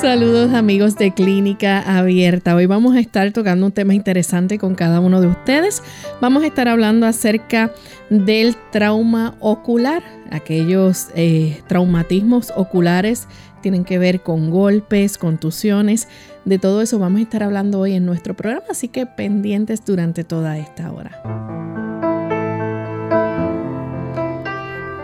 Saludos amigos de Clínica Abierta. Hoy vamos a estar tocando un tema interesante con cada uno de ustedes. Vamos a estar hablando acerca del trauma ocular. Aquellos eh, traumatismos oculares tienen que ver con golpes, contusiones. De todo eso vamos a estar hablando hoy en nuestro programa, así que pendientes durante toda esta hora.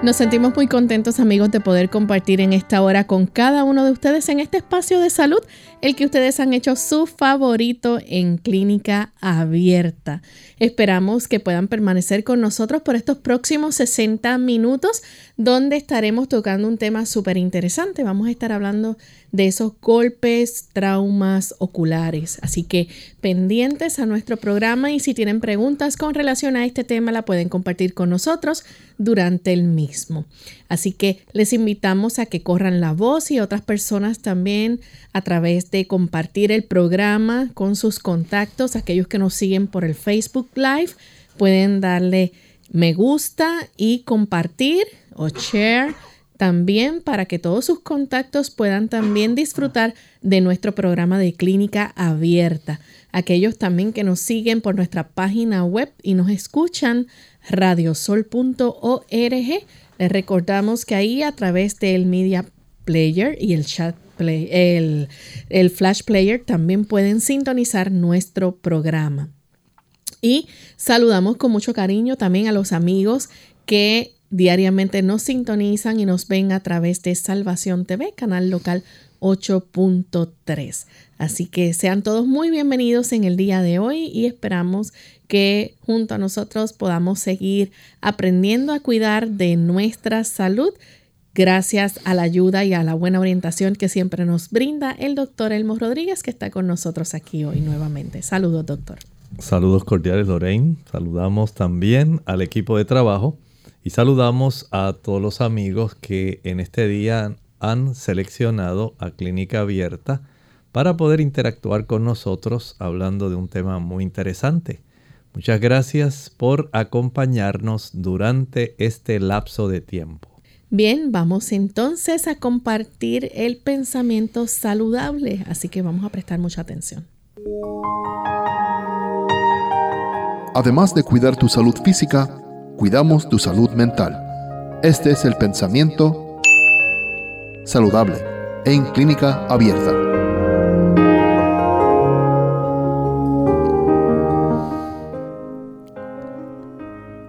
Nos sentimos muy contentos amigos de poder compartir en esta hora con cada uno de ustedes en este espacio de salud, el que ustedes han hecho su favorito en clínica abierta. Esperamos que puedan permanecer con nosotros por estos próximos 60 minutos donde estaremos tocando un tema súper interesante. Vamos a estar hablando de esos golpes, traumas oculares. Así que pendientes a nuestro programa y si tienen preguntas con relación a este tema la pueden compartir con nosotros durante el mismo. Así que les invitamos a que corran la voz y otras personas también a través de compartir el programa con sus contactos, aquellos que nos siguen por el Facebook Live, pueden darle me gusta y compartir o share también para que todos sus contactos puedan también disfrutar de nuestro programa de clínica abierta. Aquellos también que nos siguen por nuestra página web y nos escuchan radiosol.org. Les recordamos que ahí a través del Media Player y el Chat Play, el, el Flash Player también pueden sintonizar nuestro programa. Y saludamos con mucho cariño también a los amigos que diariamente nos sintonizan y nos ven a través de Salvación TV, canal local 8.3. Así que sean todos muy bienvenidos en el día de hoy y esperamos que junto a nosotros podamos seguir aprendiendo a cuidar de nuestra salud gracias a la ayuda y a la buena orientación que siempre nos brinda el doctor Elmo Rodríguez que está con nosotros aquí hoy nuevamente. Saludos, doctor. Saludos cordiales, Lorraine. Saludamos también al equipo de trabajo y saludamos a todos los amigos que en este día han seleccionado a Clínica Abierta para poder interactuar con nosotros hablando de un tema muy interesante. Muchas gracias por acompañarnos durante este lapso de tiempo. Bien, vamos entonces a compartir el pensamiento saludable, así que vamos a prestar mucha atención. Además de cuidar tu salud física, cuidamos tu salud mental. Este es el pensamiento saludable en clínica abierta.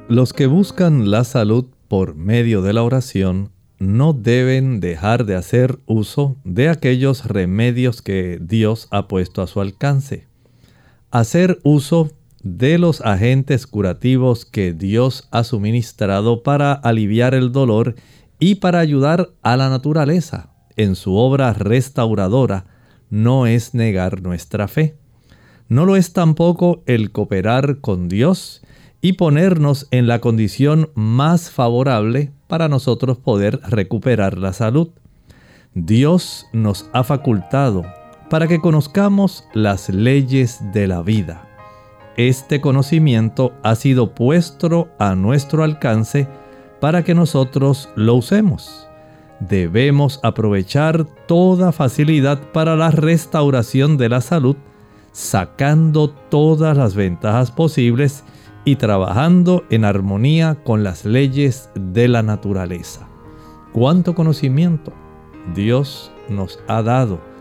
Los que buscan la salud por medio de la oración no deben dejar de hacer uso de aquellos remedios que Dios ha puesto a su alcance. Hacer uso de los agentes curativos que Dios ha suministrado para aliviar el dolor y para ayudar a la naturaleza en su obra restauradora no es negar nuestra fe. No lo es tampoco el cooperar con Dios y ponernos en la condición más favorable para nosotros poder recuperar la salud. Dios nos ha facultado para que conozcamos las leyes de la vida este conocimiento ha sido puesto a nuestro alcance para que nosotros lo usemos. Debemos aprovechar toda facilidad para la restauración de la salud, sacando todas las ventajas posibles y trabajando en armonía con las leyes de la naturaleza. ¿Cuánto conocimiento Dios nos ha dado?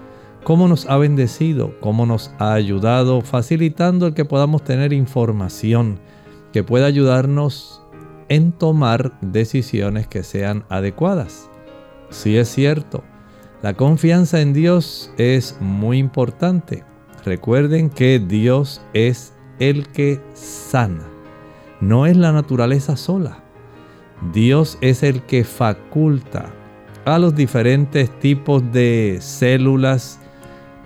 Cómo nos ha bendecido, cómo nos ha ayudado, facilitando el que podamos tener información que pueda ayudarnos en tomar decisiones que sean adecuadas. Si es cierto, la confianza en Dios es muy importante. Recuerden que Dios es el que sana, no es la naturaleza sola. Dios es el que faculta a los diferentes tipos de células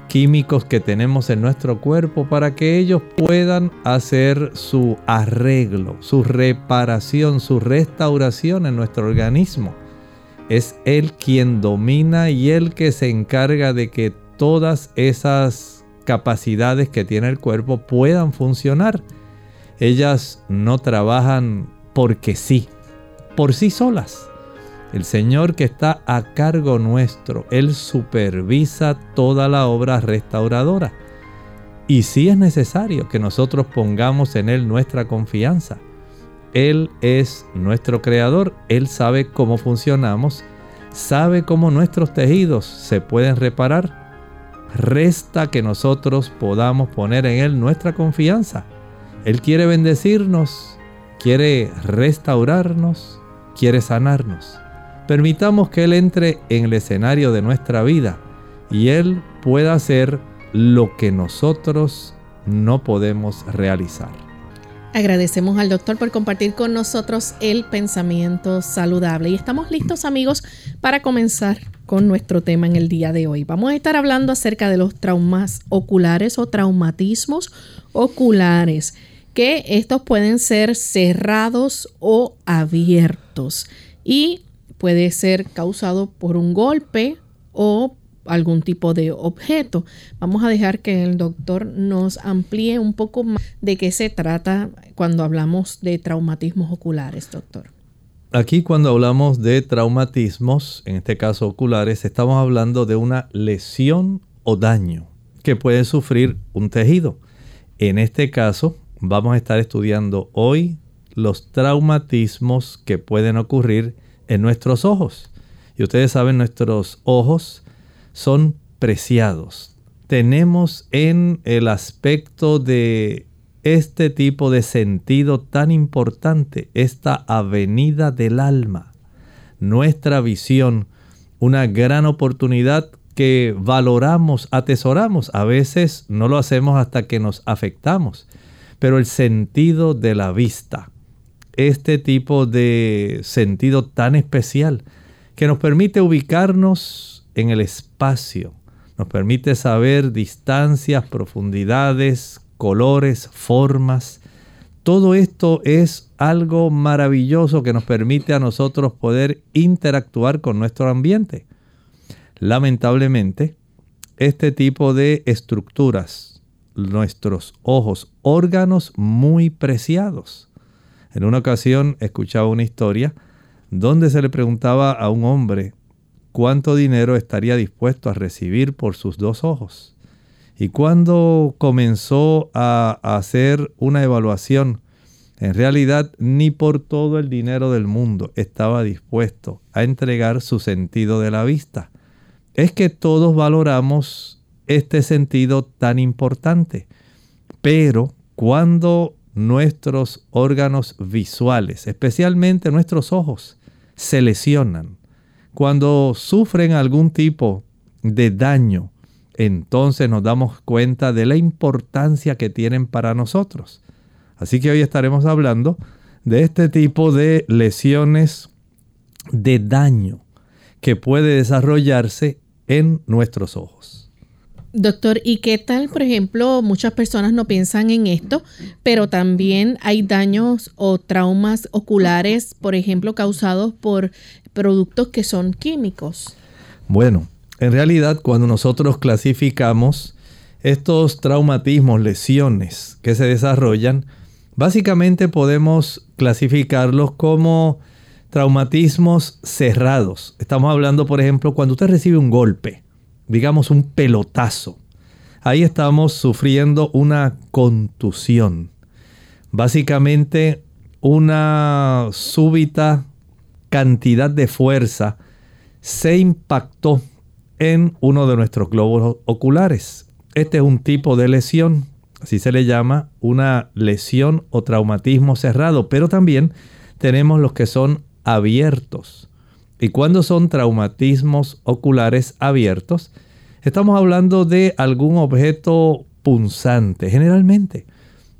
químicos que tenemos en nuestro cuerpo para que ellos puedan hacer su arreglo, su reparación, su restauración en nuestro organismo. Es Él quien domina y Él que se encarga de que todas esas capacidades que tiene el cuerpo puedan funcionar. Ellas no trabajan porque sí, por sí solas el Señor que está a cargo nuestro, Él supervisa toda la obra restauradora. Y si es necesario que nosotros pongamos en Él nuestra confianza. Él es nuestro creador, Él sabe cómo funcionamos, sabe cómo nuestros tejidos se pueden reparar. Resta que nosotros podamos poner en Él nuestra confianza. Él quiere bendecirnos, quiere restaurarnos, quiere sanarnos. Permitamos que Él entre en el escenario de nuestra vida y Él pueda hacer lo que nosotros no podemos realizar. Agradecemos al doctor por compartir con nosotros el pensamiento saludable y estamos listos amigos para comenzar con nuestro tema en el día de hoy. Vamos a estar hablando acerca de los traumas oculares o traumatismos oculares, que estos pueden ser cerrados o abiertos. Y puede ser causado por un golpe o algún tipo de objeto. Vamos a dejar que el doctor nos amplíe un poco más de qué se trata cuando hablamos de traumatismos oculares, doctor. Aquí cuando hablamos de traumatismos, en este caso oculares, estamos hablando de una lesión o daño que puede sufrir un tejido. En este caso, vamos a estar estudiando hoy los traumatismos que pueden ocurrir en nuestros ojos. Y ustedes saben, nuestros ojos son preciados. Tenemos en el aspecto de este tipo de sentido tan importante, esta avenida del alma, nuestra visión, una gran oportunidad que valoramos, atesoramos. A veces no lo hacemos hasta que nos afectamos, pero el sentido de la vista, este tipo de sentido tan especial que nos permite ubicarnos en el espacio, nos permite saber distancias, profundidades, colores, formas. Todo esto es algo maravilloso que nos permite a nosotros poder interactuar con nuestro ambiente. Lamentablemente, este tipo de estructuras, nuestros ojos, órganos muy preciados, en una ocasión escuchaba una historia donde se le preguntaba a un hombre cuánto dinero estaría dispuesto a recibir por sus dos ojos. Y cuando comenzó a hacer una evaluación, en realidad ni por todo el dinero del mundo estaba dispuesto a entregar su sentido de la vista. Es que todos valoramos este sentido tan importante, pero cuando nuestros órganos visuales, especialmente nuestros ojos, se lesionan. Cuando sufren algún tipo de daño, entonces nos damos cuenta de la importancia que tienen para nosotros. Así que hoy estaremos hablando de este tipo de lesiones de daño que puede desarrollarse en nuestros ojos. Doctor, ¿y qué tal, por ejemplo, muchas personas no piensan en esto, pero también hay daños o traumas oculares, por ejemplo, causados por productos que son químicos? Bueno, en realidad cuando nosotros clasificamos estos traumatismos, lesiones que se desarrollan, básicamente podemos clasificarlos como traumatismos cerrados. Estamos hablando, por ejemplo, cuando usted recibe un golpe digamos, un pelotazo. Ahí estamos sufriendo una contusión. Básicamente una súbita cantidad de fuerza se impactó en uno de nuestros globos oculares. Este es un tipo de lesión, así se le llama una lesión o traumatismo cerrado, pero también tenemos los que son abiertos. Y cuando son traumatismos oculares abiertos, estamos hablando de algún objeto punzante, generalmente.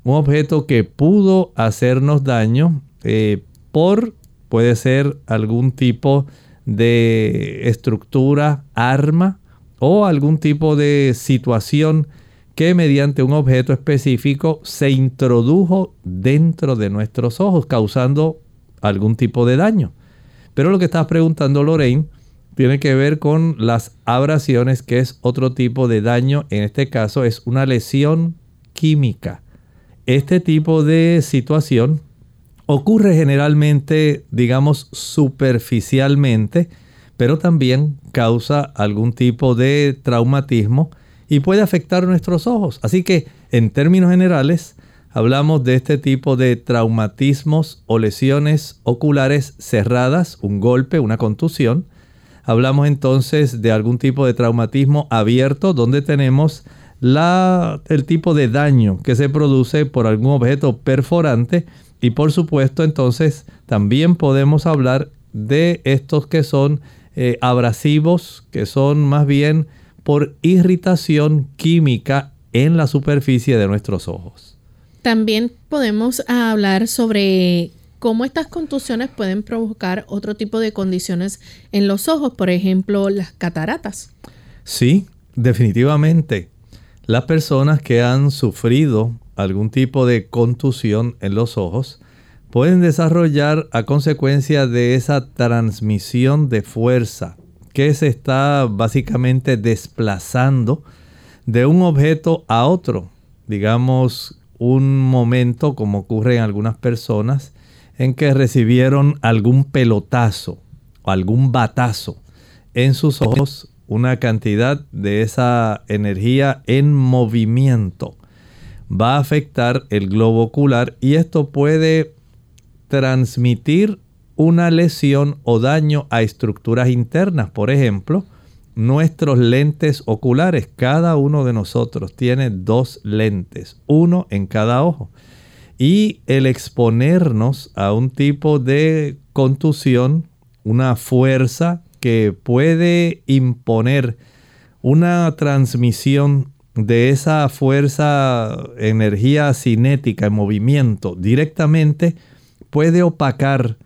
Un objeto que pudo hacernos daño eh, por puede ser algún tipo de estructura, arma o algún tipo de situación que mediante un objeto específico se introdujo dentro de nuestros ojos causando algún tipo de daño. Pero lo que estás preguntando Lorraine tiene que ver con las abrasiones, que es otro tipo de daño. En este caso es una lesión química. Este tipo de situación ocurre generalmente, digamos, superficialmente, pero también causa algún tipo de traumatismo y puede afectar nuestros ojos. Así que, en términos generales, hablamos de este tipo de traumatismos o lesiones oculares cerradas, un golpe, una contusión. Hablamos entonces de algún tipo de traumatismo abierto donde tenemos la, el tipo de daño que se produce por algún objeto perforante y por supuesto entonces también podemos hablar de estos que son eh, abrasivos, que son más bien por irritación química en la superficie de nuestros ojos. También podemos hablar sobre cómo estas contusiones pueden provocar otro tipo de condiciones en los ojos, por ejemplo, las cataratas. Sí, definitivamente. Las personas que han sufrido algún tipo de contusión en los ojos pueden desarrollar a consecuencia de esa transmisión de fuerza que se está básicamente desplazando de un objeto a otro. Digamos, un momento, como ocurre en algunas personas, en que recibieron algún pelotazo o algún batazo en sus ojos, una cantidad de esa energía en movimiento va a afectar el globo ocular y esto puede transmitir una lesión o daño a estructuras internas. Por ejemplo, nuestros lentes oculares. Cada uno de nosotros tiene dos lentes, uno en cada ojo. Y el exponernos a un tipo de contusión, una fuerza que puede imponer una transmisión de esa fuerza, energía cinética en movimiento directamente, puede opacar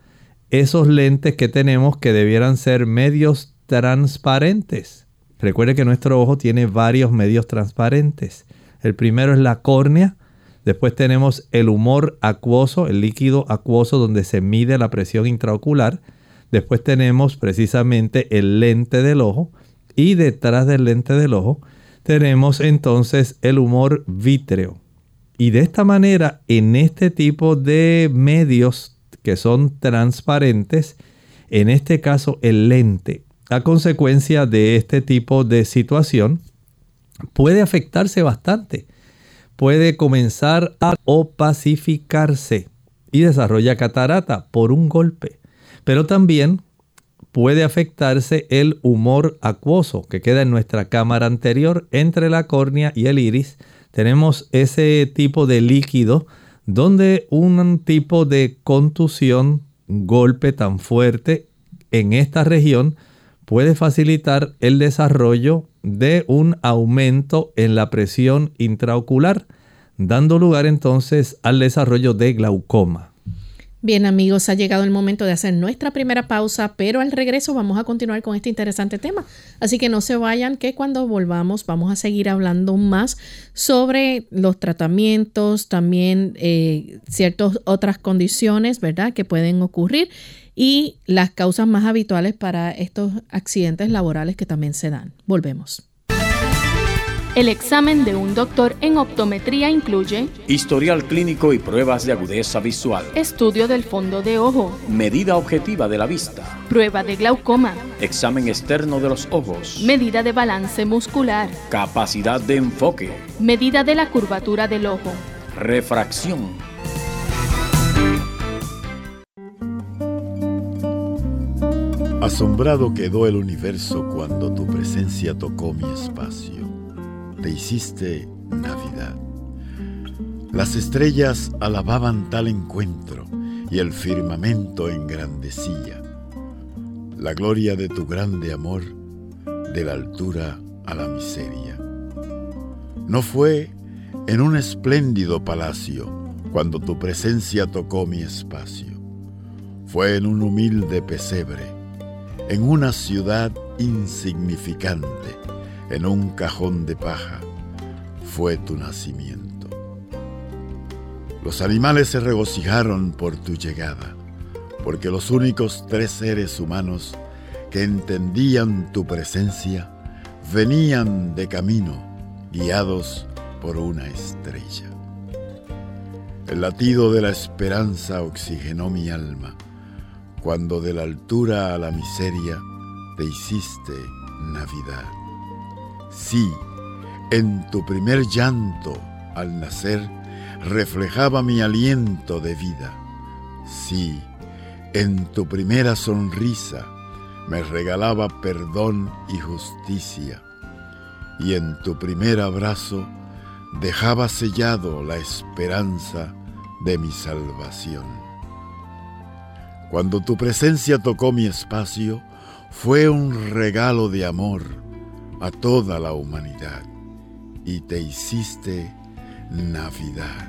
esos lentes que tenemos que debieran ser medios transparentes. Recuerde que nuestro ojo tiene varios medios transparentes. El primero es la córnea, después tenemos el humor acuoso, el líquido acuoso donde se mide la presión intraocular, después tenemos precisamente el lente del ojo y detrás del lente del ojo tenemos entonces el humor vítreo. Y de esta manera, en este tipo de medios que son transparentes, en este caso el lente, a consecuencia de este tipo de situación, puede afectarse bastante. Puede comenzar a opacificarse y desarrolla catarata por un golpe. Pero también puede afectarse el humor acuoso que queda en nuestra cámara anterior entre la córnea y el iris. Tenemos ese tipo de líquido donde un tipo de contusión, golpe tan fuerte en esta región puede facilitar el desarrollo de un aumento en la presión intraocular, dando lugar entonces al desarrollo de glaucoma. Bien amigos, ha llegado el momento de hacer nuestra primera pausa, pero al regreso vamos a continuar con este interesante tema. Así que no se vayan, que cuando volvamos vamos a seguir hablando más sobre los tratamientos, también eh, ciertas otras condiciones, ¿verdad?, que pueden ocurrir y las causas más habituales para estos accidentes laborales que también se dan. Volvemos. El examen de un doctor en optometría incluye historial clínico y pruebas de agudeza visual, estudio del fondo de ojo, medida objetiva de la vista, prueba de glaucoma, examen externo de los ojos, medida de balance muscular, capacidad de enfoque, medida de la curvatura del ojo, refracción. Asombrado quedó el universo cuando tu presencia tocó mi espacio te hiciste Navidad. Las estrellas alababan tal encuentro y el firmamento engrandecía la gloria de tu grande amor de la altura a la miseria. No fue en un espléndido palacio cuando tu presencia tocó mi espacio. fue en un humilde pesebre, en una ciudad insignificante, en un cajón de paja, fue tu nacimiento. Los animales se regocijaron por tu llegada, porque los únicos tres seres humanos que entendían tu presencia venían de camino, guiados por una estrella. El latido de la esperanza oxigenó mi alma, cuando de la altura a la miseria te hiciste Navidad. Sí, en tu primer llanto al nacer reflejaba mi aliento de vida. Sí, en tu primera sonrisa me regalaba perdón y justicia. Y en tu primer abrazo dejaba sellado la esperanza de mi salvación. Cuando tu presencia tocó mi espacio, fue un regalo de amor a toda la humanidad y te hiciste Navidad.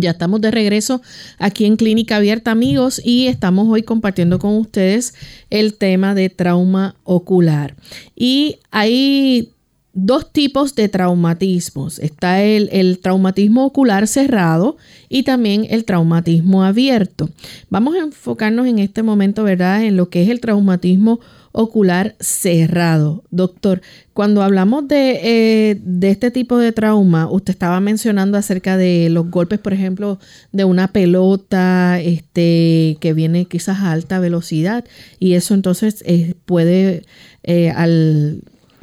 Ya estamos de regreso aquí en Clínica Abierta, amigos, y estamos hoy compartiendo con ustedes el tema de trauma ocular. Y hay dos tipos de traumatismos. Está el, traumatismo ocular cerrado y también el traumatismo abierto. Vamos a enfocarnos en este momento, ¿verdad?, en lo que es el traumatismo ocular cerrado. Doctor, cuando hablamos de, eh, de, este tipo de trauma, usted estaba mencionando acerca de los golpes, por ejemplo, de una pelota este, que viene quizás a alta velocidad y eso entonces eh, puede, eh, al,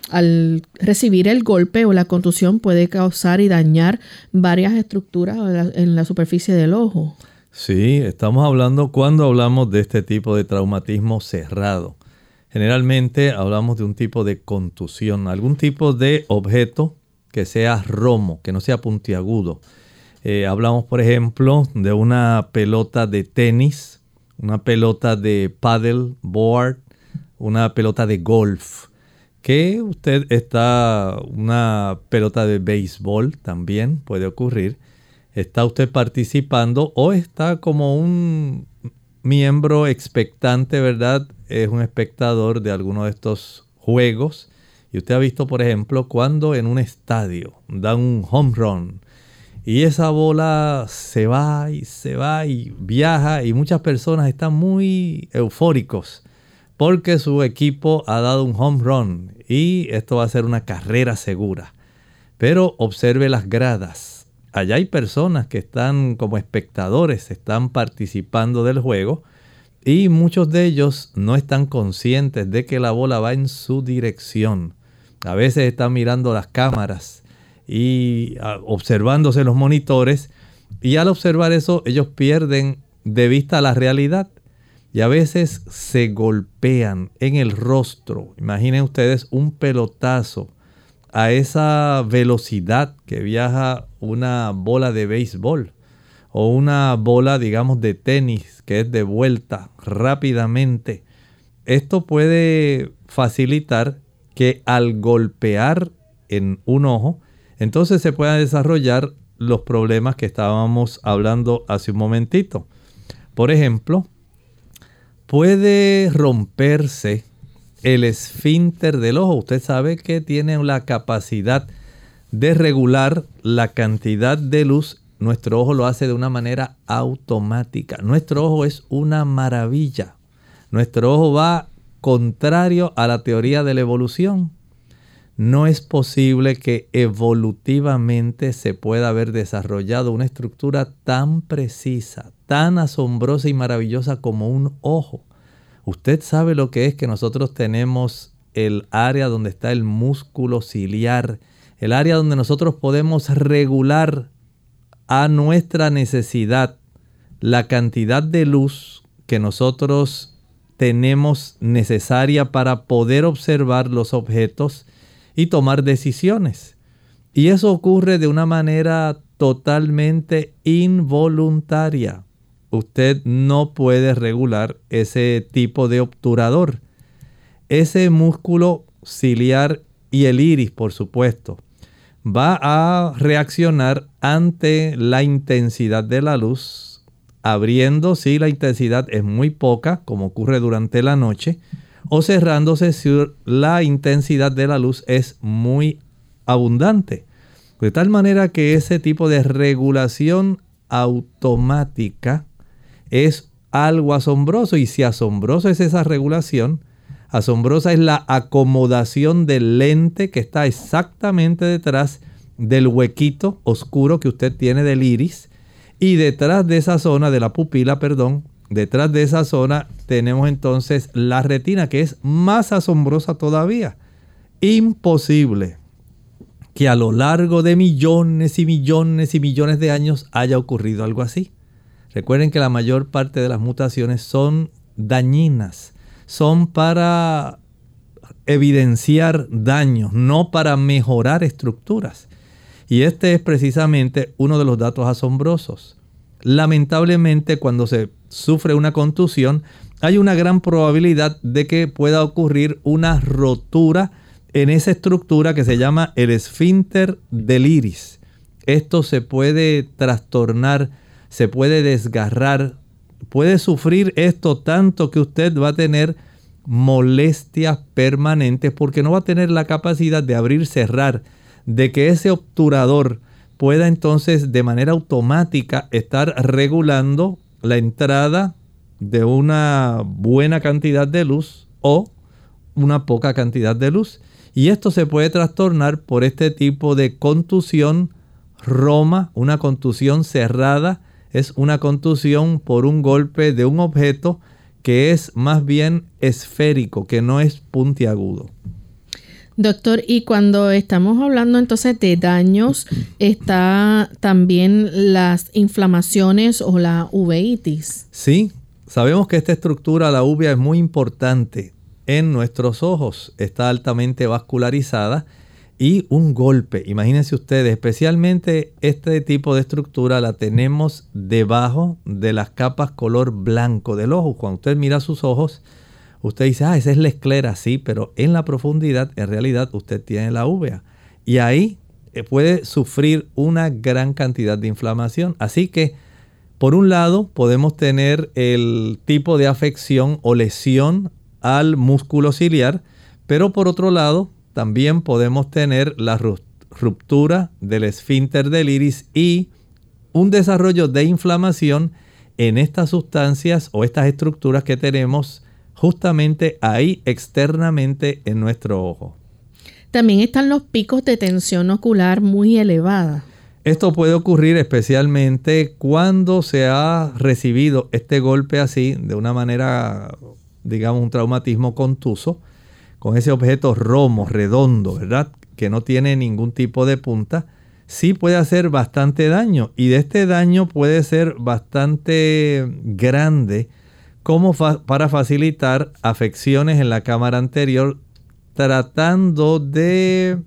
al recibir el golpe o la contusión, puede causar y dañar varias estructuras en la superficie del ojo. Sí, estamos hablando cuando hablamos de este tipo de traumatismo cerrado. Generalmente hablamos de un tipo de contusión, algún tipo de objeto que sea romo, que no sea puntiagudo. Eh, hablamos, por ejemplo, de una pelota de tenis, una pelota de paddle board, una pelota de golf. Que usted está, una pelota de béisbol también puede ocurrir. Está usted participando o está como un miembro expectante, ¿verdad? Es un espectador de alguno de estos juegos. Y usted ha visto, por ejemplo, cuando en un estadio dan un home run y esa bola se va y se va y viaja y muchas personas están muy eufóricos porque su equipo ha dado un home run y esto va a ser una carrera segura. Pero observe las gradas allá hay personas que están como espectadores, están participando del juego y muchos de ellos no están conscientes de que la bola va en su dirección. A veces están mirando las cámaras y observándose los monitores y al observar eso ellos pierden de vista la realidad y a veces se golpean en el rostro. Imaginen ustedes un pelotazo a esa velocidad que viaja una bola de béisbol o una bola, digamos, de tenis que es de vuelta rápidamente. Esto puede facilitar que al golpear en un ojo, entonces se puedan desarrollar los problemas que estábamos hablando hace un momentito. Por ejemplo, puede romperse el esfínter del ojo. Usted sabe que tiene la capacidad de regular la cantidad de luz nuestro ojo lo hace de una manera automática. Nuestro ojo es una maravilla. Nuestro ojo va contrario a la teoría de la evolución. No es posible que evolutivamente se pueda haber desarrollado una estructura tan precisa, tan asombrosa y maravillosa como un ojo. Usted sabe lo que es que nosotros tenemos el área donde está el músculo ciliar, el área donde nosotros podemos regular a nuestra necesidad la cantidad de luz que nosotros tenemos necesaria para poder observar los objetos y tomar decisiones. Y eso ocurre de una manera totalmente involuntaria. Usted no puede regular ese tipo de obturador. Ese músculo ciliar y el iris, por supuesto, va a reaccionar ante la intensidad de la luz, abriendo si la intensidad es muy poca, como ocurre durante la noche, o cerrándose si la intensidad de la luz es muy abundante. De tal manera que ese tipo de regulación automática es algo asombroso y si asombroso es esa regulación, asombrosa es la acomodación del lente que está exactamente detrás del huequito oscuro que usted tiene del iris y detrás de esa zona de la pupila, perdón, detrás de esa zona tenemos entonces la retina que es más asombrosa todavía. Imposible que a lo largo de millones y millones y millones de años haya ocurrido algo así. Recuerden que la mayor parte de las mutaciones son dañinas son para evidenciar daños, no para mejorar estructuras. Y este es precisamente uno de los datos asombrosos. Lamentablemente cuando se sufre una contusión, hay una gran probabilidad de que pueda ocurrir una rotura en esa estructura que se llama el esfínter del iris. Esto se puede trastornar, se puede desgarrar puede sufrir esto tanto que usted va a tener molestias permanentes porque no va a tener la capacidad de abrir, cerrar, de que ese obturador pueda entonces de manera automática estar regulando la entrada de una buena cantidad de luz o una poca cantidad de luz. Y esto se puede trastornar por este tipo de contusión roma, una contusión cerrada es una contusión por un golpe de un objeto que es más bien esférico, que no es puntiagudo. Doctor, y cuando estamos hablando entonces de daños, está también las inflamaciones o la uveitis. Sí, sabemos que esta estructura, la uvea, es muy importante en nuestros ojos. Está altamente vascularizada y un golpe. Imagínense ustedes, especialmente este tipo de estructura la tenemos debajo de las capas color blanco del ojo. Cuando usted mira sus ojos, usted dice, ah, esa es la esclera, sí, pero en la profundidad, en realidad, usted tiene la uvea. Y ahí eh, puede sufrir una gran cantidad de inflamación. Así que, por un lado, podemos tener el tipo de afección o lesión al músculo ciliar, pero por otro lado, también podemos tener la ruptura del esfínter del iris y un desarrollo de inflamación en estas sustancias o estas estructuras que tenemos justamente ahí externamente en nuestro ojo. También están los picos de tensión ocular muy elevada. Esto puede ocurrir especialmente cuando se ha recibido este golpe así de una manera, digamos, un traumatismo contuso con ese objeto romo, redondo, ¿verdad? Que no tiene ningún tipo de punta, sí puede hacer bastante daño. Y de este daño puede ser bastante grande como para facilitar afecciones en la cámara anterior, tratando de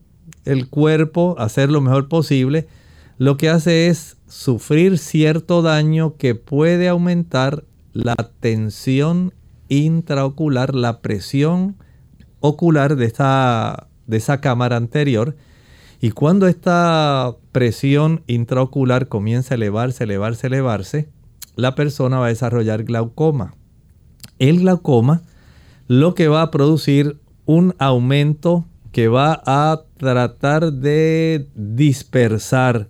el cuerpo hacer lo mejor posible. Lo que hace es sufrir cierto daño que puede aumentar la tensión intraocular, la presión ocular de, esta, de esa cámara anterior. Y cuando esta presión intraocular comienza a elevarse, elevarse, elevarse, la persona va a desarrollar glaucoma. El glaucoma lo que va a producir un aumento que va a tratar de dispersar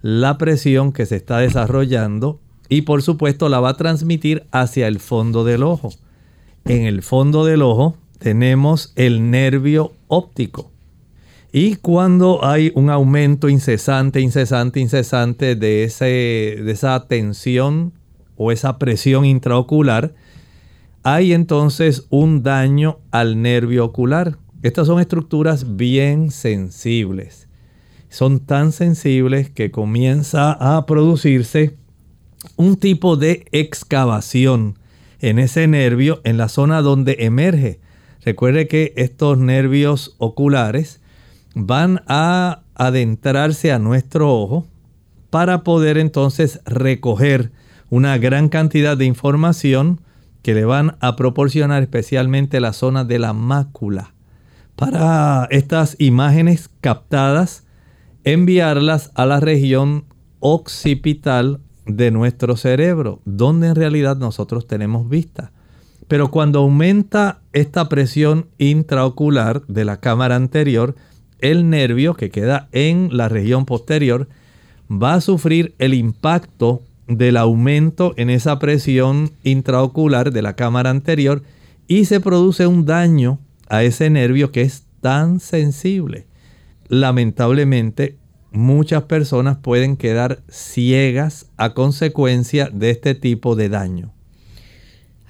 la presión que se está desarrollando y por supuesto la va a transmitir hacia el fondo del ojo. En el fondo del ojo tenemos el nervio óptico. Y cuando hay un aumento incesante, incesante, incesante de, ese, de esa tensión o esa presión intraocular, hay entonces un daño al nervio ocular. Estas son estructuras bien sensibles. Son tan sensibles que comienza a producirse un tipo de excavación en ese nervio, en la zona donde emerge. Recuerde que estos nervios oculares van a adentrarse a nuestro ojo para poder entonces recoger una gran cantidad de información que le van a proporcionar especialmente la zona de la mácula. Para estas imágenes captadas, enviarlas a la región occipital de nuestro cerebro, donde en realidad nosotros tenemos vista. Pero cuando aumenta esta presión intraocular de la cámara anterior, el nervio que queda en la región posterior va a sufrir el impacto del aumento en esa presión intraocular de la cámara anterior y se produce un daño a ese nervio que es tan sensible. Lamentablemente, muchas personas pueden quedar ciegas a consecuencia de este tipo de daño.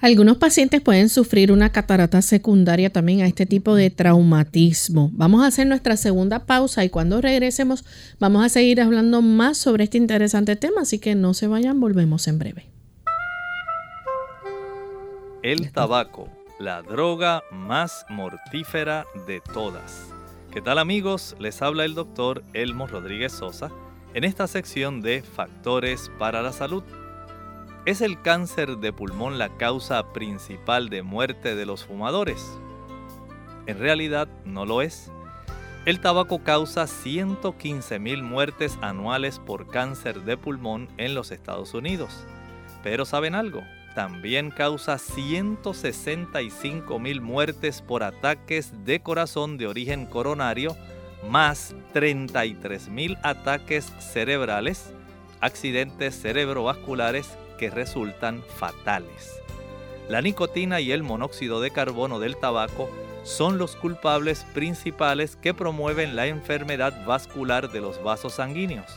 Algunos pacientes pueden sufrir una catarata secundaria también a este tipo de traumatismo. Vamos a hacer nuestra segunda pausa y cuando regresemos vamos a seguir hablando más sobre este interesante tema, así que no se vayan, volvemos en breve. El tabaco, la droga más mortífera de todas. ¿Qué tal amigos? Les habla el doctor Elmo Rodríguez Sosa en esta sección de Factores para la Salud. ¿Es el cáncer de pulmón la causa principal de muerte de los fumadores? En realidad no lo es. El tabaco causa 115 mil muertes anuales por cáncer de pulmón en los Estados Unidos. Pero ¿saben algo? También causa 165 mil muertes por ataques de corazón de origen coronario, más 33 mil ataques cerebrales, accidentes cerebrovasculares resultan fatales. La nicotina y el monóxido de carbono del tabaco son los culpables principales que promueven la enfermedad vascular de los vasos sanguíneos.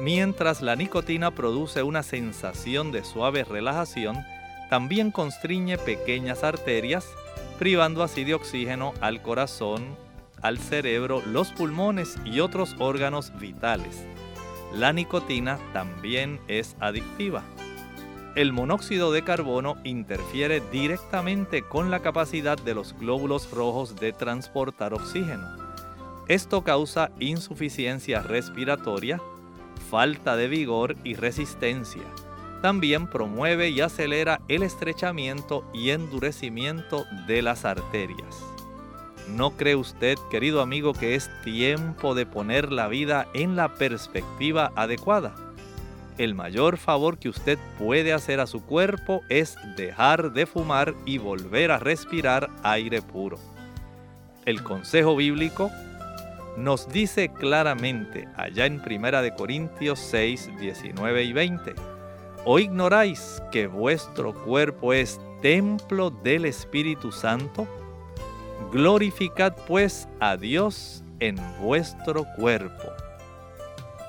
Mientras la nicotina produce una sensación de suave relajación, también constriñe pequeñas arterias, privando así de oxígeno al corazón, al cerebro, los pulmones y otros órganos vitales. La nicotina también es adictiva el monóxido de carbono interfiere directamente con la capacidad de los glóbulos rojos de transportar oxígeno. Esto causa insuficiencia respiratoria, falta de vigor y resistencia. También promueve y acelera el estrechamiento y endurecimiento de las arterias. ¿No cree usted, querido amigo, que es tiempo de poner la vida en la perspectiva adecuada? El mayor favor que usted puede hacer a su cuerpo es dejar de fumar y volver a respirar aire puro. El consejo bíblico nos dice claramente allá en 1 Corintios 6, 19 y 20, ¿o ignoráis que vuestro cuerpo es templo del Espíritu Santo? Glorificad pues a Dios en vuestro cuerpo.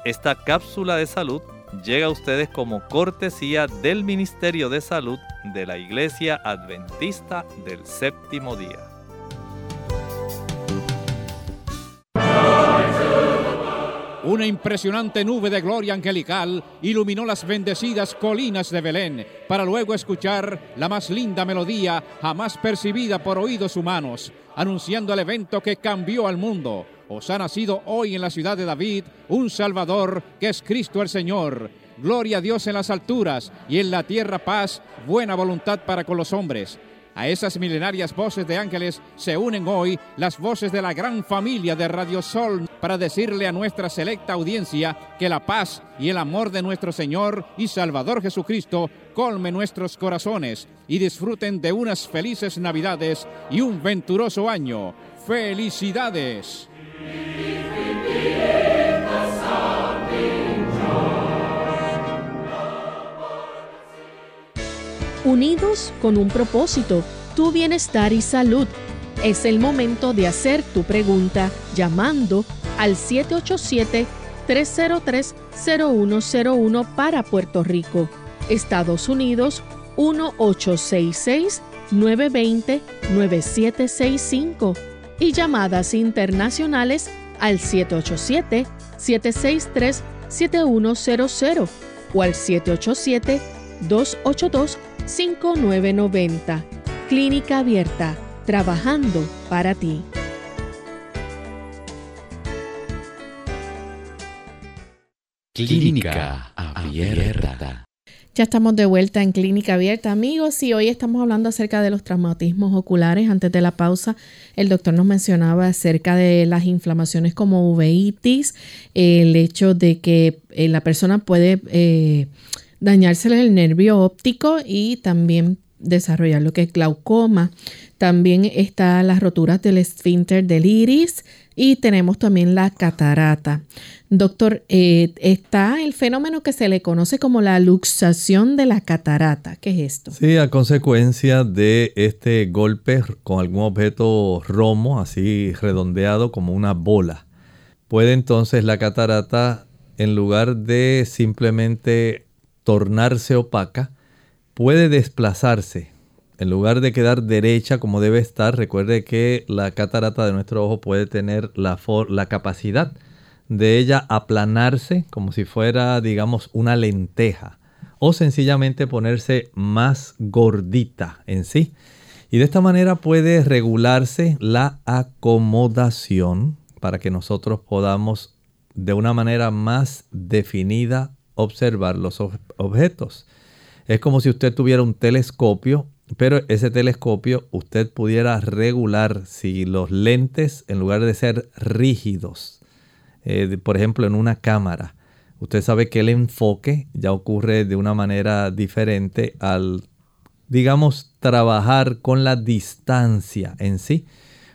Esta cápsula de salud llega a ustedes como cortesía del Ministerio de Salud de la Iglesia Adventista del Séptimo Día. Una impresionante nube de gloria angelical iluminó las bendecidas colinas de Belén para luego escuchar la más linda melodía jamás percibida por oídos humanos, anunciando el evento que cambió al mundo os ha nacido hoy en la ciudad de David un Salvador que es Cristo el Señor. Gloria a Dios en las alturas y en la tierra paz, buena voluntad para con los hombres. A esas milenarias voces de ángeles se unen hoy las voces de la gran familia de Radio Sol para decirle a nuestra selecta audiencia que la paz y el amor de nuestro Señor y Salvador Jesucristo colme nuestros corazones y disfruten de unas felices Navidades y un venturoso año. ¡Felicidades! Unidos con un propósito, tu bienestar y salud. Es el momento de hacer tu pregunta llamando al 787-303-0101 para Puerto Rico, Estados Unidos 1866 920 9765 y llamadas internacionales al 787-763-7100 o al 787-282-5990. Clínica Abierta, trabajando para ti. Clínica Abierta. Ya estamos de vuelta en Clínica Abierta, amigos, y hoy estamos hablando acerca de los traumatismos oculares. Antes de la pausa, el doctor nos mencionaba acerca de las inflamaciones como uveitis, el hecho de que eh, la persona puede eh, dañársele el nervio óptico y también desarrollar lo que es glaucoma. También está las roturas del esfínter del iris y tenemos también la catarata. Doctor, eh, está el fenómeno que se le conoce como la luxación de la catarata. ¿Qué es esto? Sí, a consecuencia de este golpe con algún objeto romo, así redondeado como una bola. Puede entonces la catarata, en lugar de simplemente tornarse opaca, puede desplazarse. En lugar de quedar derecha como debe estar, recuerde que la catarata de nuestro ojo puede tener la, la capacidad de ella aplanarse como si fuera, digamos, una lenteja o sencillamente ponerse más gordita en sí. Y de esta manera puede regularse la acomodación para que nosotros podamos de una manera más definida observar los objetos. Es como si usted tuviera un telescopio, pero ese telescopio usted pudiera regular si los lentes, en lugar de ser rígidos, eh, por ejemplo, en una cámara. Usted sabe que el enfoque ya ocurre de una manera diferente al, digamos, trabajar con la distancia en sí.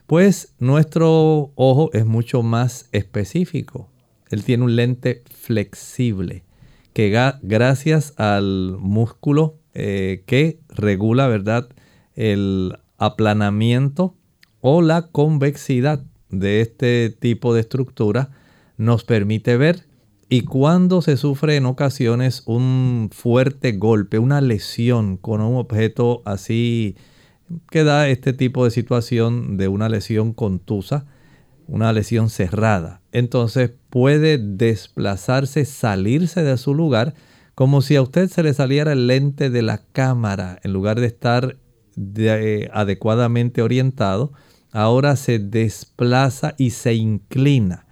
Pues nuestro ojo es mucho más específico. Él tiene un lente flexible que gracias al músculo eh, que regula, ¿verdad? El aplanamiento o la convexidad de este tipo de estructura nos permite ver y cuando se sufre en ocasiones un fuerte golpe, una lesión con un objeto así que da este tipo de situación de una lesión contusa, una lesión cerrada. Entonces puede desplazarse, salirse de su lugar, como si a usted se le saliera el lente de la cámara, en lugar de estar adecuadamente orientado, ahora se desplaza y se inclina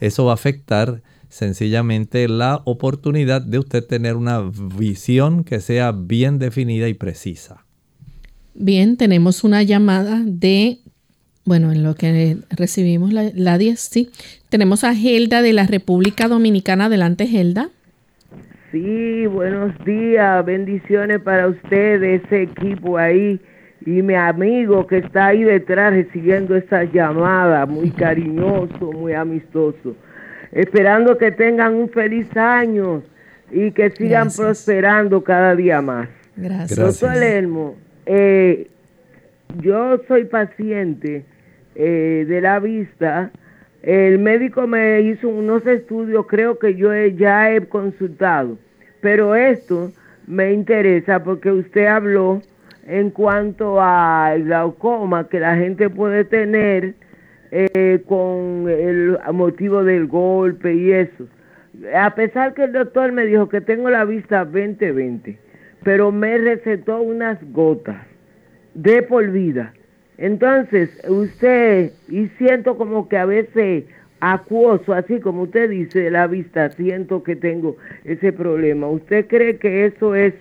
eso va a afectar sencillamente la oportunidad de usted tener una visión que sea bien definida y precisa. Bien, tenemos una llamada de, bueno, en lo que recibimos la, la 10, sí. Tenemos a Gelda de la República Dominicana. Adelante, Gelda. Sí, buenos días, bendiciones para ustedes, ese equipo ahí y mi amigo que está ahí detrás recibiendo esa llamada, muy cariñoso, muy amistoso. Esperando que tengan un feliz año y que sigan prosperando cada día más. Gracias. Doctor eh, yo soy paciente eh, de la vista. El médico me hizo unos estudios, creo que yo ya he consultado, pero esto me interesa porque usted habló en cuanto al glaucoma que la gente puede tener eh, con el motivo del golpe y eso. A pesar que el doctor me dijo que tengo la vista 20-20, pero me recetó unas gotas de por vida. Entonces, usted, y siento como que a veces acuoso, así como usted dice, la vista, siento que tengo ese problema. ¿Usted cree que eso es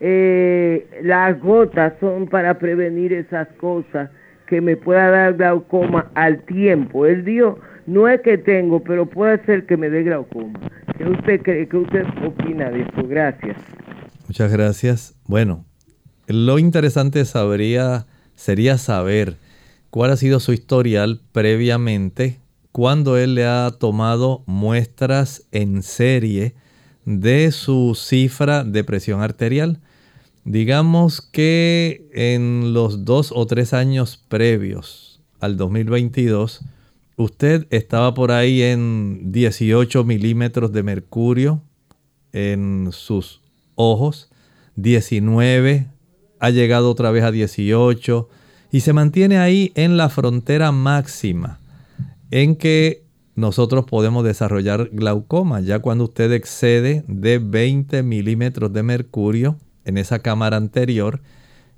eh, las gotas son para prevenir esas cosas que me pueda dar glaucoma al tiempo. Él dijo, no es que tengo, pero puede ser que me dé glaucoma. ¿Qué usted cree? ¿Qué usted opina de eso? Gracias. Muchas gracias. Bueno, lo interesante sabría, sería saber cuál ha sido su historial previamente cuando él le ha tomado muestras en serie de su cifra de presión arterial. Digamos que en los dos o tres años previos al 2022, usted estaba por ahí en 18 milímetros de mercurio en sus ojos, 19, ha llegado otra vez a 18 y se mantiene ahí en la frontera máxima en que nosotros podemos desarrollar glaucoma. Ya cuando usted excede de 20 milímetros de mercurio en esa cámara anterior,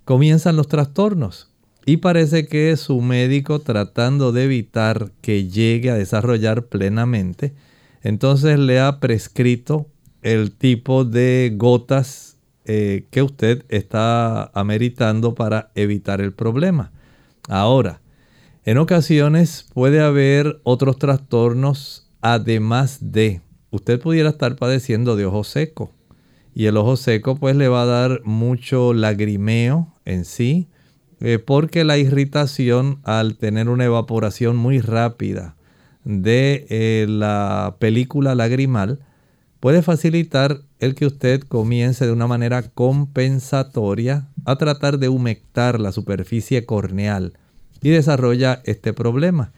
comienzan los trastornos. Y parece que su médico tratando de evitar que llegue a desarrollar plenamente, entonces le ha prescrito el tipo de gotas eh, que usted está ameritando para evitar el problema. Ahora, en ocasiones puede haber otros trastornos además de, usted pudiera estar padeciendo de ojo seco. Y el ojo seco pues le va a dar mucho lagrimeo en sí, eh, porque la irritación al tener una evaporación muy rápida de eh, la película lagrimal puede facilitar el que usted comience de una manera compensatoria a tratar de humectar la superficie corneal y desarrolla este problema.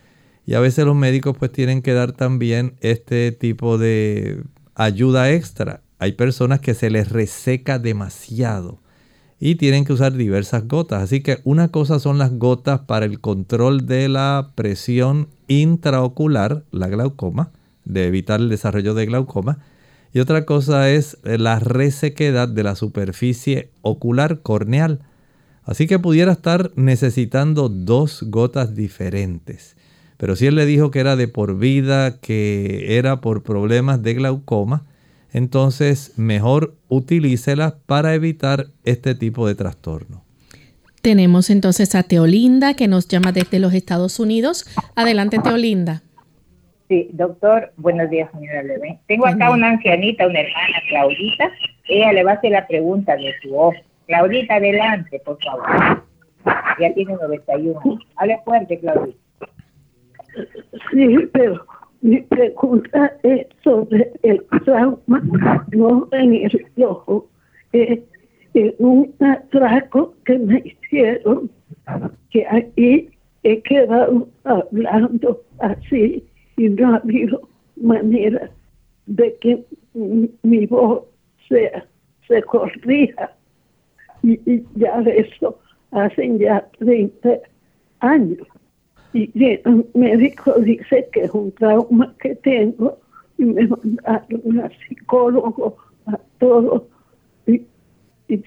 Y a veces los médicos pues tienen que dar también este tipo de ayuda extra. Hay personas que se les reseca demasiado y tienen que usar diversas gotas. Así que una cosa son las gotas para el control de la presión intraocular, la glaucoma, de evitar el desarrollo de glaucoma. Y otra cosa es la resequedad de la superficie ocular corneal Así que pudiera estar necesitando dos gotas diferentes. Pero si él le dijo que era de por vida, que era por problemas de glaucoma, entonces mejor utilícelas para evitar este tipo de trastorno. Tenemos entonces a Teolinda que nos llama desde los Estados Unidos. Adelante, Teolinda. Sí, doctor, buenos días, señora Leve. Tengo acá una ancianita, una hermana, Claudita. Ella le va a hacer la pregunta de su ojo. Claudita, adelante, por favor. Ya tiene 91. Hable fuerte, Claudita. Sí, pero mi pregunta es sobre el trauma, no en el ojo, eh, en un atraco que me hicieron, que aquí he quedado hablando así y no ha habido manera de que mi voz sea, se corrija y, ya de eso hacen ya 30 años. Y el médico dice que es un trauma que tengo y me mandaron a psicólogo, a todo, y,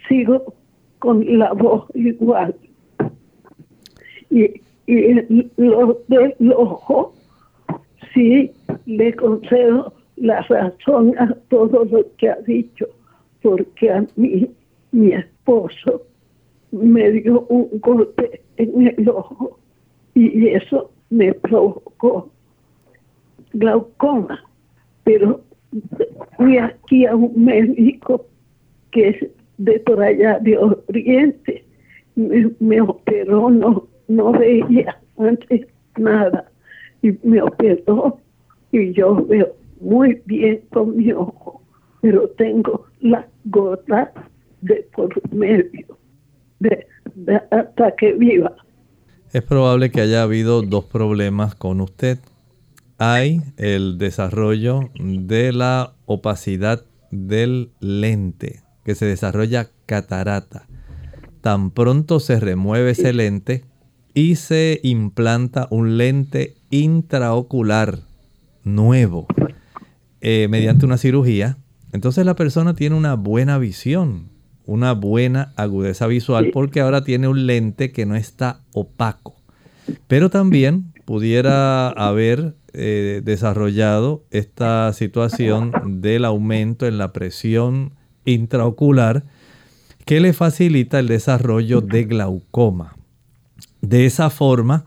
sigo con la voz igual. Y, y lo del sí le concedo la razón a todo lo que ha dicho, porque a mí mi esposo me dio un golpe en el ojo y eso me provocó glaucoma. Pero fui aquí a un médico que es de por allá de Oriente, me, operó, no, no veía antes nada, y me operó y yo veo muy bien con mi ojo, pero tengo la gota de por medio, de, hasta que viva. Es probable que haya habido dos problemas con usted. Hay el desarrollo de la opacidad del lente, que se desarrolla catarata. Tan pronto se remueve ese lente y se implanta un lente intraocular nuevo eh, mediante una cirugía, entonces la persona tiene una buena visión, una buena agudeza visual porque ahora tiene un lente que no está opaco. Pero también pudiera haber eh, desarrollado esta situación del aumento en la presión intraocular que le facilita el desarrollo de glaucoma. De esa forma,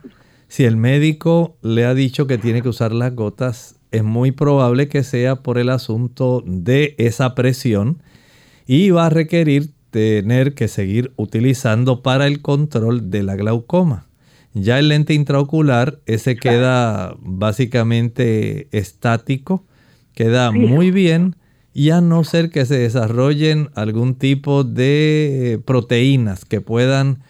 si el médico le ha dicho que tiene que usar las gotas, es muy probable que sea por el asunto de esa presión y va a requerir tener que seguir utilizando para el control de la glaucoma. Ya el lente intraocular, ese queda básicamente estático, queda muy bien y a no ser que se desarrollen algún tipo de proteínas que puedan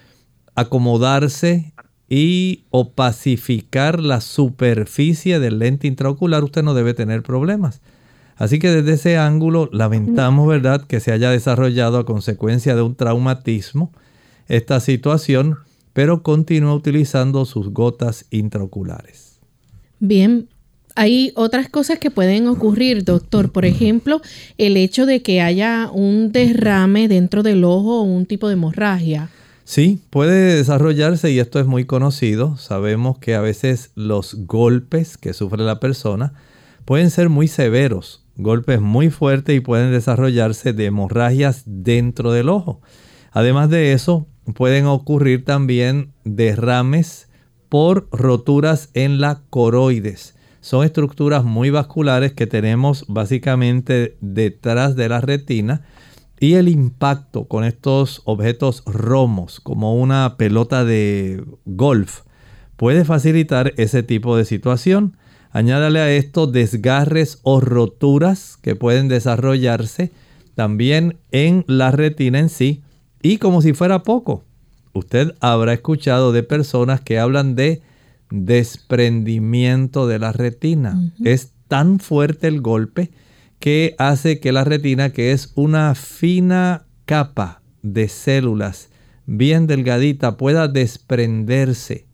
acomodarse y opacificar la superficie del lente intraocular, usted no debe tener problemas. Así que desde ese ángulo lamentamos, ¿verdad?, que se haya desarrollado a consecuencia de un traumatismo esta situación, pero continúa utilizando sus gotas intraoculares. Bien, hay otras cosas que pueden ocurrir, doctor. Por ejemplo, el hecho de que haya un derrame dentro del ojo o un tipo de hemorragia. Sí, puede desarrollarse y esto es muy conocido. Sabemos que a veces los golpes que sufre la persona pueden ser muy severos golpes muy fuertes y pueden desarrollarse de hemorragias dentro del ojo. Además de eso, pueden ocurrir también derrames por roturas en la coroides. Son estructuras muy vasculares que tenemos básicamente detrás de la retina y el impacto con estos objetos romos como una pelota de golf puede facilitar ese tipo de situación. Añádale a esto desgarres o roturas que pueden desarrollarse también en la retina en sí. Y como si fuera poco, usted habrá escuchado de personas que hablan de desprendimiento de la retina. Es tan fuerte el golpe que hace que la retina, que es una fina capa de células bien delgadita, pueda desprenderse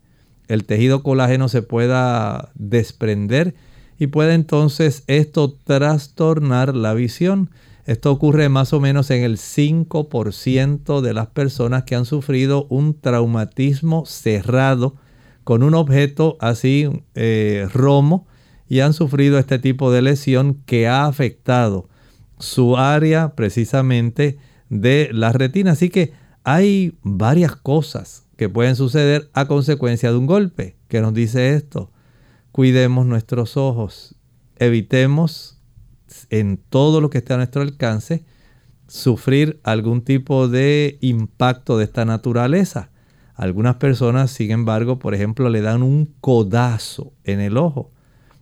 el tejido colágeno se pueda desprender y puede entonces esto trastornar la visión. Esto ocurre más o menos en el 5% de las personas que han sufrido un traumatismo cerrado con un objeto así eh, romo y han sufrido este tipo de lesión que ha afectado su área precisamente de la retina. Así que hay varias cosas que pueden suceder a consecuencia de un golpe. ¿Qué nos dice esto? Cuidemos nuestros ojos, evitemos en todo lo que esté a nuestro alcance sufrir algún tipo de impacto de esta naturaleza. Algunas personas, sin embargo, por ejemplo, le dan un codazo en el ojo.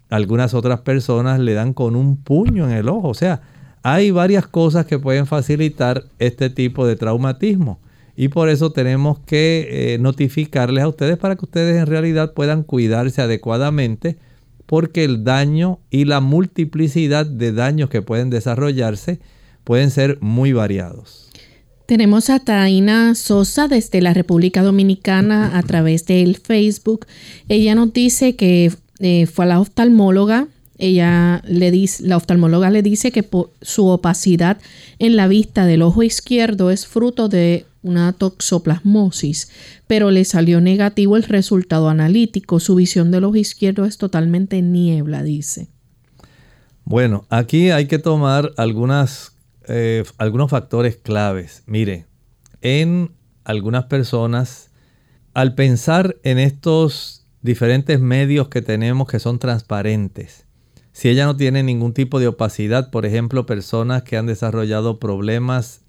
Algunas otras personas le dan con un puño en el ojo. O sea, hay varias cosas que pueden facilitar este tipo de traumatismo y por eso tenemos que eh, notificarles a ustedes para que ustedes en realidad puedan cuidarse adecuadamente porque el daño y la multiplicidad de daños que pueden desarrollarse pueden ser muy variados. Tenemos a Taina Sosa desde la República Dominicana a través del Facebook. Ella nos dice que eh, fue a la oftalmóloga. Ella le dice, la oftalmóloga le dice que su opacidad en la vista del ojo izquierdo es fruto de una toxoplasmosis, pero le salió negativo el resultado analítico. Su visión del ojo izquierdo es totalmente niebla, dice. Bueno, aquí hay que tomar algunas, eh, algunos factores claves. Mire, en algunas personas, al pensar en estos diferentes medios que tenemos que son transparentes, si ella no tiene ningún tipo de opacidad, por ejemplo, personas que han desarrollado problemas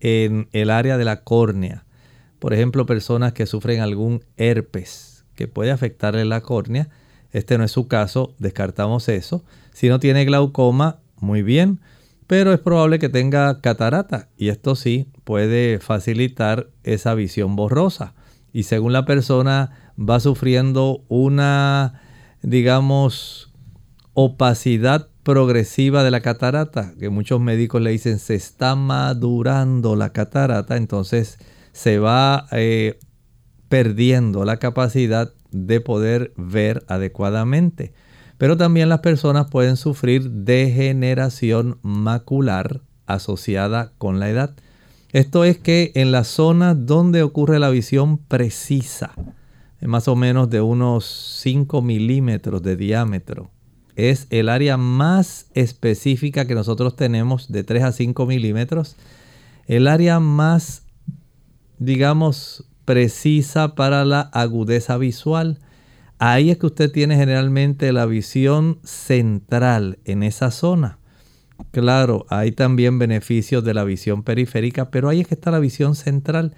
en el área de la córnea. Por ejemplo, personas que sufren algún herpes que puede afectarle la córnea. Este no es su caso, descartamos eso. Si no tiene glaucoma, muy bien, pero es probable que tenga catarata y esto sí puede facilitar esa visión borrosa. Y según la persona va sufriendo una, digamos, opacidad progresiva de la catarata, que muchos médicos le dicen se está madurando la catarata, entonces se va eh, perdiendo la capacidad de poder ver adecuadamente. Pero también las personas pueden sufrir degeneración macular asociada con la edad. Esto es que en la zona donde ocurre la visión precisa, más o menos de unos 5 milímetros de diámetro, es el área más específica que nosotros tenemos de 3 a 5 milímetros. El área más, digamos, precisa para la agudeza visual. Ahí es que usted tiene generalmente la visión central en esa zona. Claro, hay también beneficios de la visión periférica, pero ahí es que está la visión central.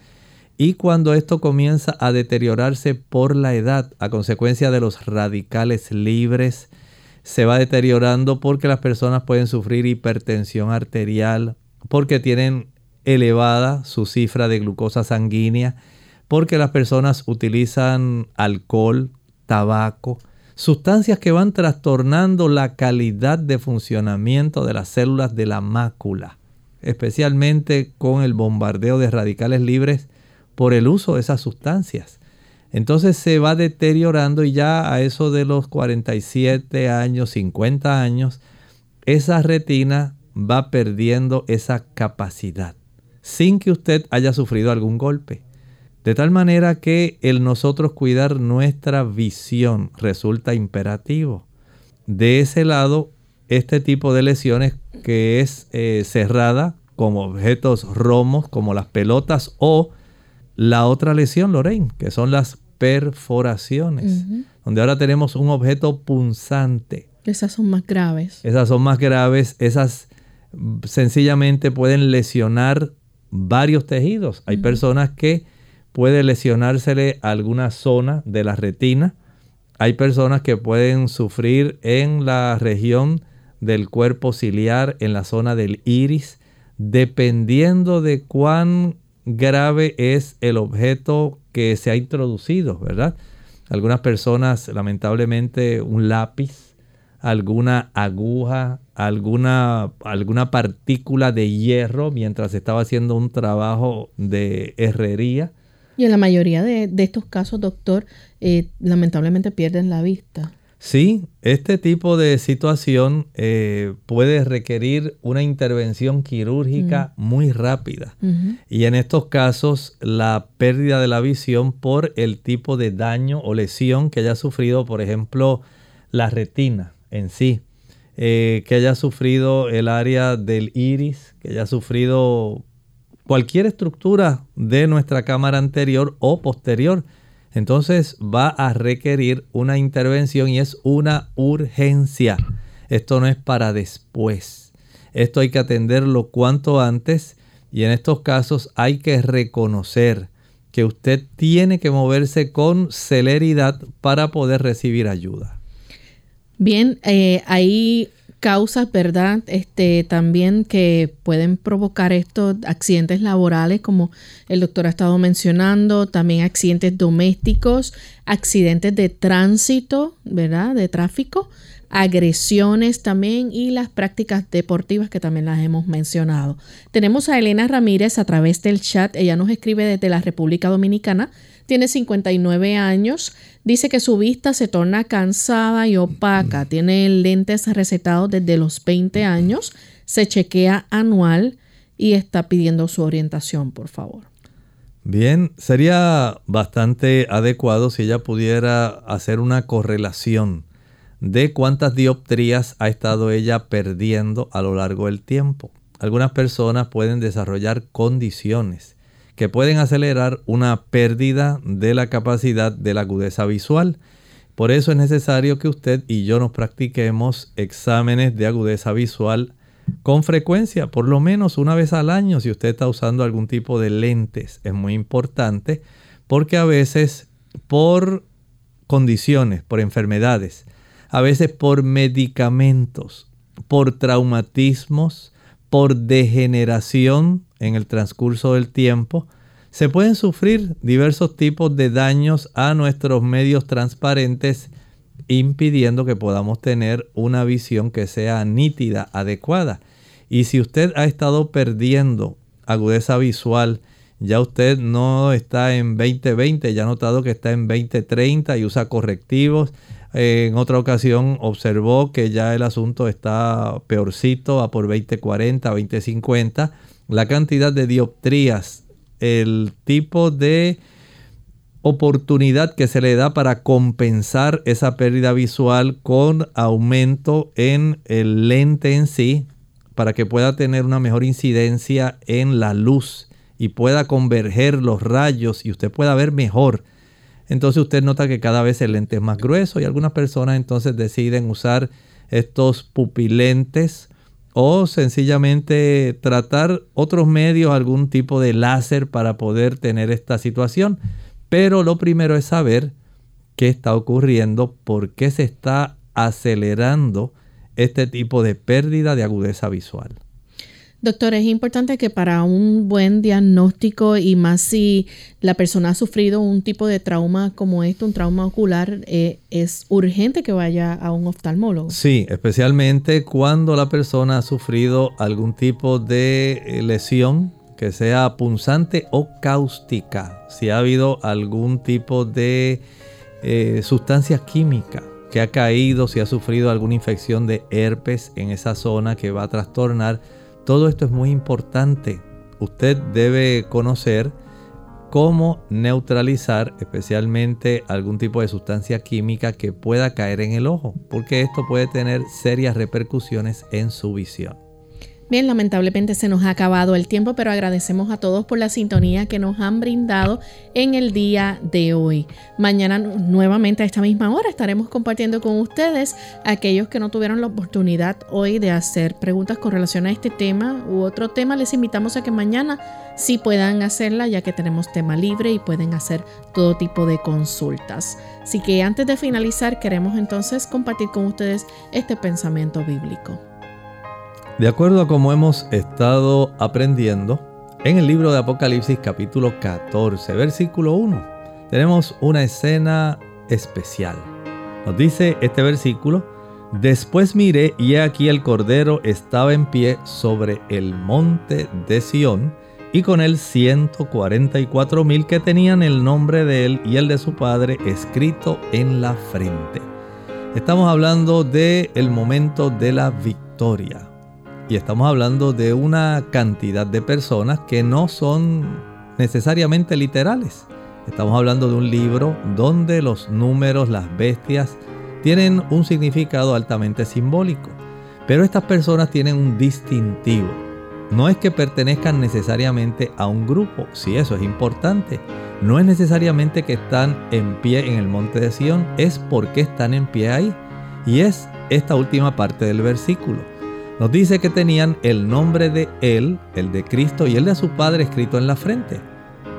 Y cuando esto comienza a deteriorarse por la edad, a consecuencia de los radicales libres, se va deteriorando porque las personas pueden sufrir hipertensión arterial, porque tienen elevada su cifra de glucosa sanguínea, porque las personas utilizan alcohol, tabaco, sustancias que van trastornando la calidad de funcionamiento de las células de la mácula, especialmente con el bombardeo de radicales libres por el uso de esas sustancias. Entonces se va deteriorando y ya a eso de los 47 años, 50 años, esa retina va perdiendo esa capacidad sin que usted haya sufrido algún golpe. De tal manera que el nosotros cuidar nuestra visión resulta imperativo. De ese lado, este tipo de lesiones que es eh, cerrada como objetos romos, como las pelotas o la otra lesión, Lorraine, que son las perforaciones, donde ahora tenemos un objeto punzante. Esas son más graves. Esas son más graves, esas sencillamente pueden lesionar varios tejidos. Hay personas que puede lesionársele alguna zona de la retina. Hay personas que pueden sufrir en la región del cuerpo ciliar, en la zona del iris, dependiendo de cuán grave es el objeto que se ha introducido, ¿verdad? Algunas personas, lamentablemente, un lápiz, alguna aguja, alguna, alguna partícula de hierro mientras estaba haciendo un trabajo de herrería. Y en la mayoría de, estos casos, doctor, eh, lamentablemente pierden la vista. Sí, este tipo de situación eh, puede requerir una intervención quirúrgica mm. muy rápida. Y en estos casos, la pérdida de la visión por el tipo de daño o lesión que haya sufrido, por ejemplo, la retina en sí, eh, que haya sufrido el área del iris, que haya sufrido cualquier estructura de nuestra cámara anterior o posterior entonces va a requerir una intervención y es una urgencia. Esto no es para después. Esto hay que atenderlo cuanto antes y en estos casos hay que reconocer que usted tiene que moverse con celeridad para poder recibir ayuda. Bien, eh, ahí causas, ¿verdad? Este, también que pueden provocar estos accidentes laborales, como el doctor ha estado mencionando, también accidentes domésticos, accidentes de tránsito, ¿verdad? De tráfico, agresiones también y las prácticas deportivas que también las hemos mencionado. Tenemos a Elena Ramírez a través del chat, ella nos escribe desde la República Dominicana, tiene 59 años, dice que su vista se torna cansada y opaca, tiene lentes recetados desde los 20 años, se chequea anual y está pidiendo su orientación, por favor. Bien, sería bastante adecuado si ella pudiera hacer una correlación de cuántas dioptrías ha estado ella perdiendo a lo largo del tiempo. Algunas personas pueden desarrollar condiciones que pueden acelerar una pérdida de la capacidad de la agudeza visual. Por eso es necesario que usted y yo nos practiquemos exámenes de agudeza visual con frecuencia, por lo menos una vez al año si usted está usando algún tipo de lentes. Es muy importante porque a veces por condiciones, por enfermedades, a veces por medicamentos, por traumatismos, por degeneración en el transcurso del tiempo, se pueden sufrir diversos tipos de daños a nuestros medios transparentes, impidiendo que podamos tener una visión que sea nítida, adecuada. Y si usted ha estado perdiendo agudeza visual, ya usted no está en 2020, ya ha notado que está en 2030 y usa correctivos. En otra ocasión observó que ya el asunto está peorcito, a por 2040, 2050 la cantidad de dioptrías, el tipo de oportunidad que se le da para compensar esa pérdida visual con aumento en el lente en sí, para que pueda tener una mejor incidencia en la luz y pueda converger los rayos y usted pueda ver mejor. Entonces usted nota que cada vez el lente es más grueso y algunas personas entonces deciden usar estos pupilentes o sencillamente tratar otros medios, algún tipo de láser para poder tener esta situación. Pero lo primero es saber qué está ocurriendo, por qué se está acelerando este tipo de pérdida de agudeza visual. Doctor, es importante que para un buen diagnóstico y más si la persona ha sufrido un tipo de trauma como este, un trauma ocular, eh, es urgente que vaya a un oftalmólogo. Sí, especialmente cuando la persona ha sufrido algún tipo de eh, lesión que sea punzante o cáustica. Si ha habido algún tipo de eh, sustancia química que ha caído, si ha sufrido alguna infección de herpes en esa zona que va a trastornar todo esto es muy importante. Usted debe conocer cómo neutralizar especialmente algún tipo de sustancia química que pueda caer en el ojo, porque esto puede tener serias repercusiones en su visión. Bien, lamentablemente se nos ha acabado el tiempo, pero agradecemos a todos por la sintonía que nos han brindado en el día de hoy. Mañana nuevamente a esta misma hora estaremos compartiendo con ustedes aquellos que no tuvieron la oportunidad hoy de hacer preguntas con relación a este tema u otro tema. Les invitamos a que mañana sí puedan hacerla ya que tenemos tema libre y pueden hacer todo tipo de consultas. Así que antes de finalizar queremos entonces compartir con ustedes este pensamiento bíblico. De acuerdo a como hemos estado aprendiendo, en el libro de Apocalipsis capítulo 14, versículo 1, tenemos una escena especial. Nos dice este versículo, después miré y he aquí el Cordero estaba en pie sobre el monte de Sión y con él 144 mil que tenían el nombre de él y el de su padre escrito en la frente. Estamos hablando del el momento de la victoria y estamos hablando de una cantidad de personas que no son necesariamente literales. Estamos hablando de un libro donde los números, las bestias, tienen un significado altamente simbólico. Pero estas personas tienen un distintivo. No es que pertenezcan necesariamente a un grupo, si eso es importante. No es necesariamente que están en pie en el monte de Sión, es porque están en pie ahí. Y es esta última parte del versículo. Nos dice que tenían el nombre de Él, el de Cristo y el de su Padre escrito en la frente.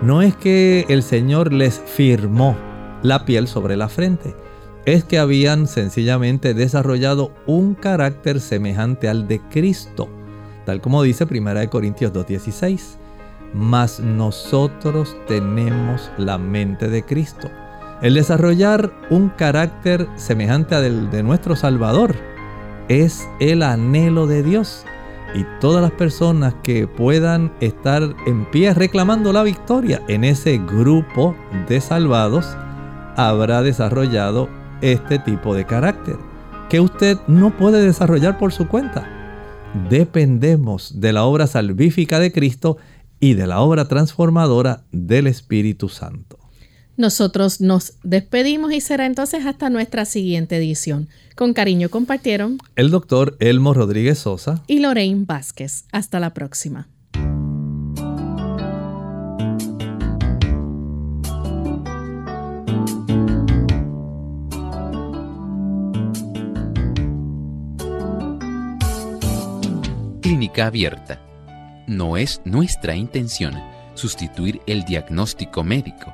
No es que el Señor les firmó la piel sobre la frente, es que habían sencillamente desarrollado un carácter semejante al de Cristo, tal como dice 1 Corintios 2.16. Mas nosotros tenemos la mente de Cristo. El desarrollar un carácter semejante al de nuestro Salvador es el anhelo de Dios. Y todas las personas que puedan estar en pie reclamando la victoria en ese grupo de salvados, habrá desarrollado este tipo de carácter, que usted no puede desarrollar por su cuenta. Dependemos de la obra salvífica de Cristo y de la obra transformadora del Espíritu Santo. Nosotros nos despedimos y será entonces hasta nuestra siguiente edición. Con cariño compartieron el doctor Elmo Rodríguez Sosa y Lorraine Vázquez. Hasta la próxima. Clínica Abierta. No es nuestra intención sustituir el diagnóstico médico